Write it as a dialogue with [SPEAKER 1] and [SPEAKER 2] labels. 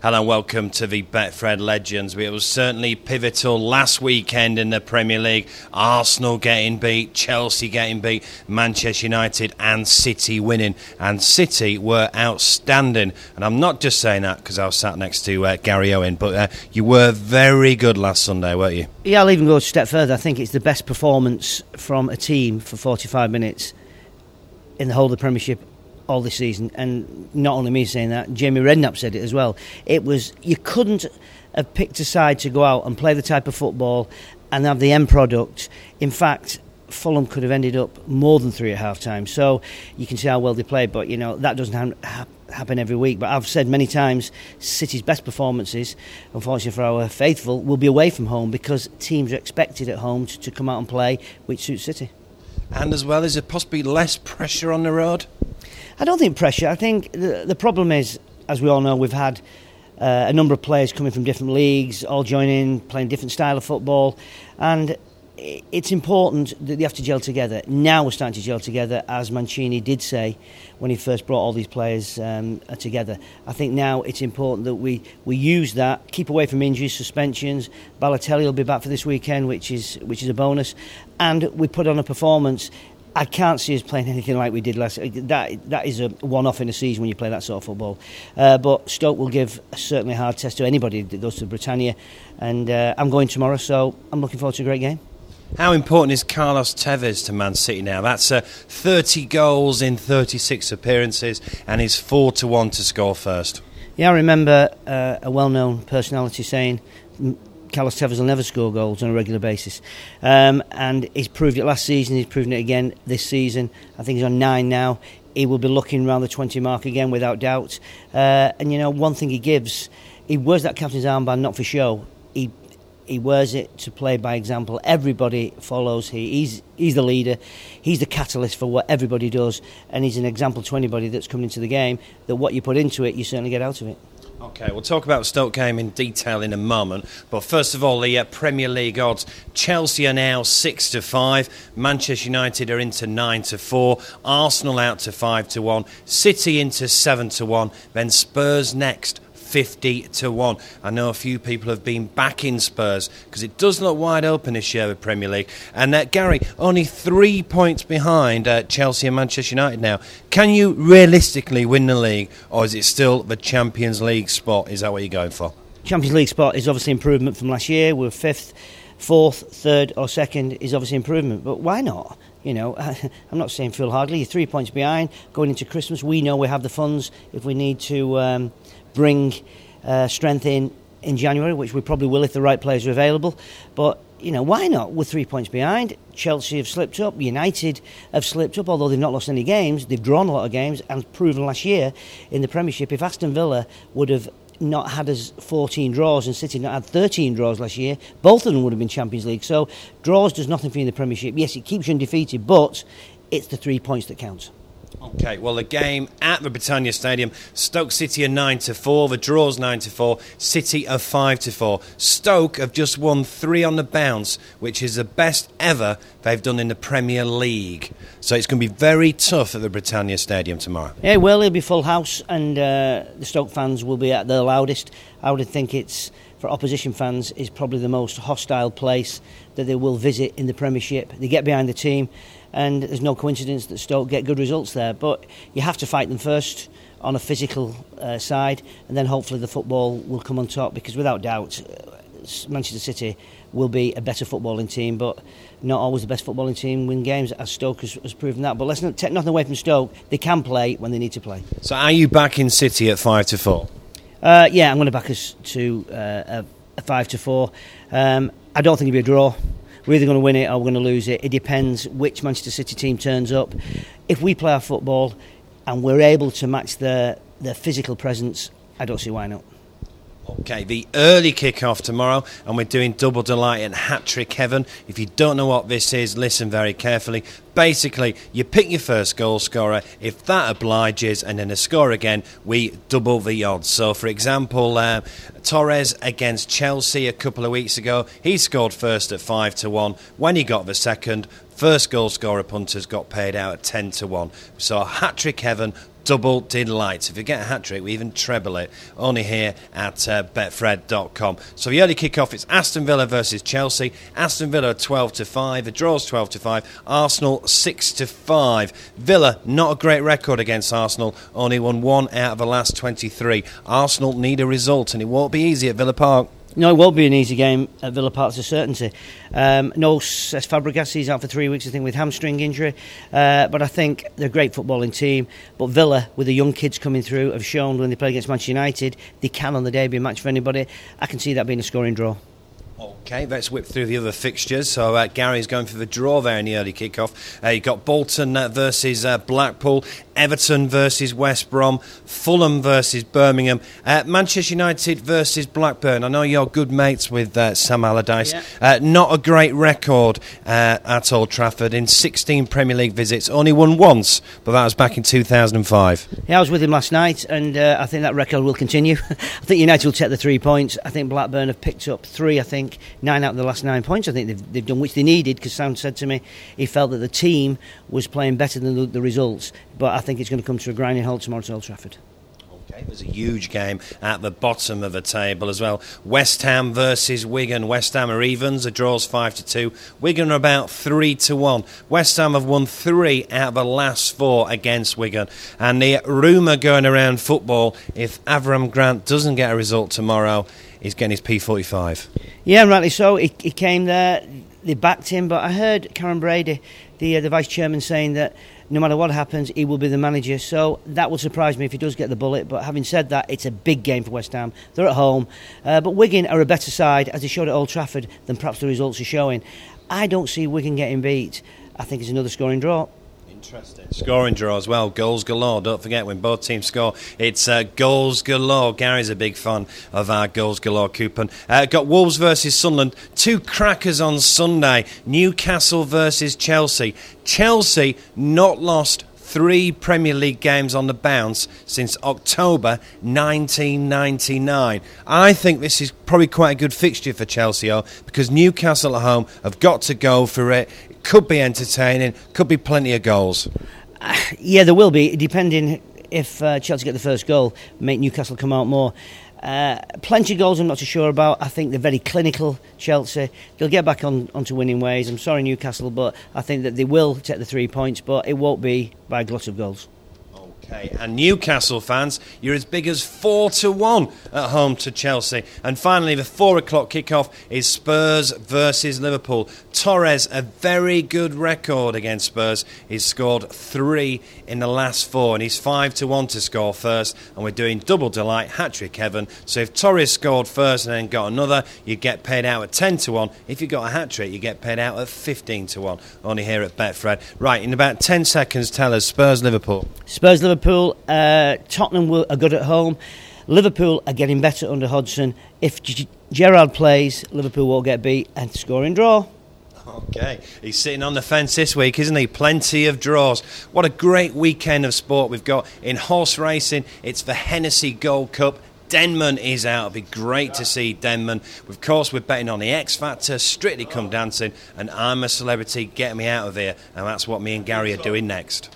[SPEAKER 1] Hello and welcome to the Betfred Legends. It was certainly pivotal last weekend in the Premier League. Arsenal getting beat, Chelsea getting beat, Manchester United and City winning. And City were outstanding. And I'm not just saying that because I was sat next to uh, Gary Owen, but uh, you were very good last Sunday, weren't you?
[SPEAKER 2] Yeah, I'll even go a step further. I think it's the best performance from a team for 45 minutes in the whole of the Premiership all this season, and not only me saying that, Jamie Redknapp said it as well. It was you couldn't have picked a side to go out and play the type of football and have the end product. In fact, Fulham could have ended up more than three at half time. So you can see how well they played, but you know that doesn't ha- happen every week. But I've said many times, City's best performances, unfortunately for our faithful, will be away from home because teams are expected at home to, to come out and play, which suits City.
[SPEAKER 1] And as well, is there possibly less pressure on the road?
[SPEAKER 2] I don't think pressure. I think the, the problem is, as we all know, we've had uh, a number of players coming from different leagues, all joining, playing different style of football, and it's important that they have to gel together. Now we're starting to gel together, as Mancini did say when he first brought all these players um, together. I think now it's important that we, we use that, keep away from injuries, suspensions. Balotelli will be back for this weekend, which is which is a bonus, and we put on a performance I can't see us playing anything like we did last. That that is a one-off in a season when you play that sort of football. Uh, but Stoke will give certainly a certainly hard test to anybody that goes to Britannia, and uh, I'm going tomorrow, so I'm looking forward to a great game.
[SPEAKER 1] How important is Carlos Tevez to Man City now? That's uh, 30 goals in 36 appearances, and he's four to one to score first.
[SPEAKER 2] Yeah, I remember uh, a well-known personality saying Carlos Tevez will never score goals on a regular basis. Um, and he's proved it last season, he's proven it again this season. I think he's on nine now. He will be looking around the 20 mark again without doubt. Uh, and you know, one thing he gives, he wears that captain's armband not for show. He he wears it to play by example. Everybody follows. He, he's he's the leader. He's the catalyst for what everybody does, and he's an example to anybody that's coming into the game. That what you put into it, you certainly get out of it.
[SPEAKER 1] Okay, we'll talk about Stoke game in detail in a moment. But first of all, the uh, Premier League odds: Chelsea are now six to five. Manchester United are into nine to four. Arsenal out to five to one. City into seven to one. Then Spurs next 50 to 1. I know a few people have been backing Spurs because it does look wide open this year with Premier League. And uh, Gary, only three points behind uh, Chelsea and Manchester United now. Can you realistically win the league, or is it still the Champions League spot? Is that what you're going for?
[SPEAKER 2] Champions League spot is obviously improvement from last year. We're fifth, fourth, third, or second is obviously improvement. But why not? You know, I'm not saying foolhardily. You're three points behind going into Christmas. We know we have the funds if we need to um, bring uh, strength in in January, which we probably will if the right players are available. But you know, why not? We're three points behind. Chelsea have slipped up. United have slipped up, although they've not lost any games. They've drawn a lot of games and proven last year in the Premiership. If Aston Villa would have not had as 14 draws and City not had 13 draws last year, both of them would have been Champions League. So draws does nothing for you in the Premiership. Yes, it keeps you undefeated, but it's the three points that count.
[SPEAKER 1] Okay, well, the game at the Britannia Stadium, Stoke City are 9 to 4, the draw's 9 to 4, City are 5 to 4. Stoke have just won three on the bounce, which is the best ever they've done in the Premier League. So it's going to be very tough at the Britannia Stadium tomorrow.
[SPEAKER 2] Yeah, well, it'll be full house, and uh, the Stoke fans will be at their loudest. I would think it's for opposition fans is probably the most hostile place that they will visit in the Premiership. They get behind the team and there's no coincidence that Stoke get good results there. But you have to fight them first on a physical uh, side, and then hopefully the football will come on top. Because without doubt, uh, Manchester City will be a better footballing team, but not always the best footballing team win games, as Stoke has, has proven that. But let's not take nothing away from Stoke; they can play when they need to play.
[SPEAKER 1] So, are you back in City at five to four?
[SPEAKER 2] Uh, yeah, I'm going to back us to uh, a, five to four. Um, I don't think it'll be a draw we're either going to win it or we're going to lose it. It depends which Manchester City team turns up. If we play our football and we're able to match their, their physical presence, I don't see why not.
[SPEAKER 1] Okay, the early kick-off tomorrow, and we're doing double delight and hat trick heaven. If you don't know what this is, listen very carefully. Basically, you pick your first goal scorer. If that obliges, and then a score again, we double the odds. So, for example, uh, Torres against Chelsea a couple of weeks ago, he scored first at five to one. When he got the second, first goal scorer punters got paid out at ten to one. So, hat trick heaven double delight. If you get a hat trick, we even treble it. Only here at uh, betfred.com. So the early kick-off, it's Aston Villa versus Chelsea. Aston Villa 12 to 5. The draw's 12 to 5. Arsenal 6 to 5. Villa, not a great record against Arsenal. Only won one out of the last 23. Arsenal need a result, and it won't be easy at Villa Park.
[SPEAKER 2] No, it won't be an easy game at Villa Park, a certainty. Um, no, Cesc Fabregas, he's out for three weeks, I think, with hamstring injury. Uh, but I think they're a great footballing team. But Villa, with the young kids coming through, have shown when they play against Manchester United, they can on the day be a match for anybody. I can see that being a scoring draw.
[SPEAKER 1] Okay, let's whip through the other fixtures. So uh, Gary's going for the draw there in the early kickoff. Uh, you've got Bolton uh, versus uh, Blackpool, Everton versus West Brom, Fulham versus Birmingham, uh, Manchester United versus Blackburn. I know you're good mates with uh, Sam Allardyce.
[SPEAKER 2] Yeah.
[SPEAKER 1] not a great record at Old Trafford in 16 Premier League visits. Only won once, but that was back in 2005.
[SPEAKER 2] Yeah, I was with him last night, and I think that record will continue. I think United will take the three points. I think Blackburn have picked up three. I think think nine out of the last nine points. I think they've, they've done which they needed because Sam said to me he felt that the team was playing better than the, the results. But I think it's going to come to a grinding halt tomorrow at Old Trafford.
[SPEAKER 1] Okay, there's a huge game at the bottom of the table as well. West Ham versus Wigan. West Ham are evens. The draw's five to two. Wigan are about three to one. West Ham have won three out of the last four against Wigan. And the rumour going around football, if Avram Grant doesn't get a result tomorrow, he's getting his P45.
[SPEAKER 2] Yeah, rightly so. He, he came there, they backed him, but I heard Karren Brady, the uh, the vice chairman, saying that no matter what happens, he will be the manager. So that would surprise me if he does get the bullet. But having said that, it's a big game for West Ham. They're at home, uh, but Wigan are a better side, as they showed at Old Trafford, than perhaps the results are showing. I don't see Wigan getting beat. I think it's another scoring draw.
[SPEAKER 1] Interesting. Scoring draw as well. Goals galore. Don't forget when both teams score, it's uh, goals galore. Gary's a big fan of our goals galore coupon. Uh, got Wolves versus Sunderland. Two crackers on Sunday. Newcastle versus Chelsea. Chelsea not lost three Premier League games on the bounce since October 1999. I think this is probably quite a good fixture for Chelsea because Newcastle at home have got to go for it. Could be entertaining, could be plenty of goals.
[SPEAKER 2] Uh, yeah, there will be, depending if uh, Chelsea get the first goal, make Newcastle come out more. Uh, plenty of goals I'm not too sure about. I think they're very clinical, Chelsea. They'll get back on onto winning ways. I'm sorry, Newcastle, but I think that they will take the three points, but it won't be by a glut of goals.
[SPEAKER 1] Okay, and Newcastle fans, you're as big as four to one at home to Chelsea. And finally, the four o'clock kickoff is Spurs versus Liverpool. Torres, a very good record against Spurs. He's scored three in the last four, and he's five to one to score first. And we're doing double delight, hat trick heaven. So if Torres scored first and then got another, you get paid out at ten to one. If you got a hat trick, you get paid out at fifteen to one. Only here at Betfred. Right, in about ten seconds, tell us Spurs Liverpool.
[SPEAKER 2] Spurs Liverpool. Uh, Tottenham are good at home. Liverpool are getting better under Hodgson. If G- Gerrard plays, Liverpool won't get beat and scoring draw.
[SPEAKER 1] Okay, he's sitting on the fence this week, isn't he? Plenty of draws. What a great weekend of sport we've got in horse racing. It's the Hennessy Gold Cup. Denman is out. It'll be great to see Denman. Of course, we're betting on the X Factor, Strictly Come Dancing, and I'm a Celebrity. Get me out of here. And that's what me and Gary are doing next.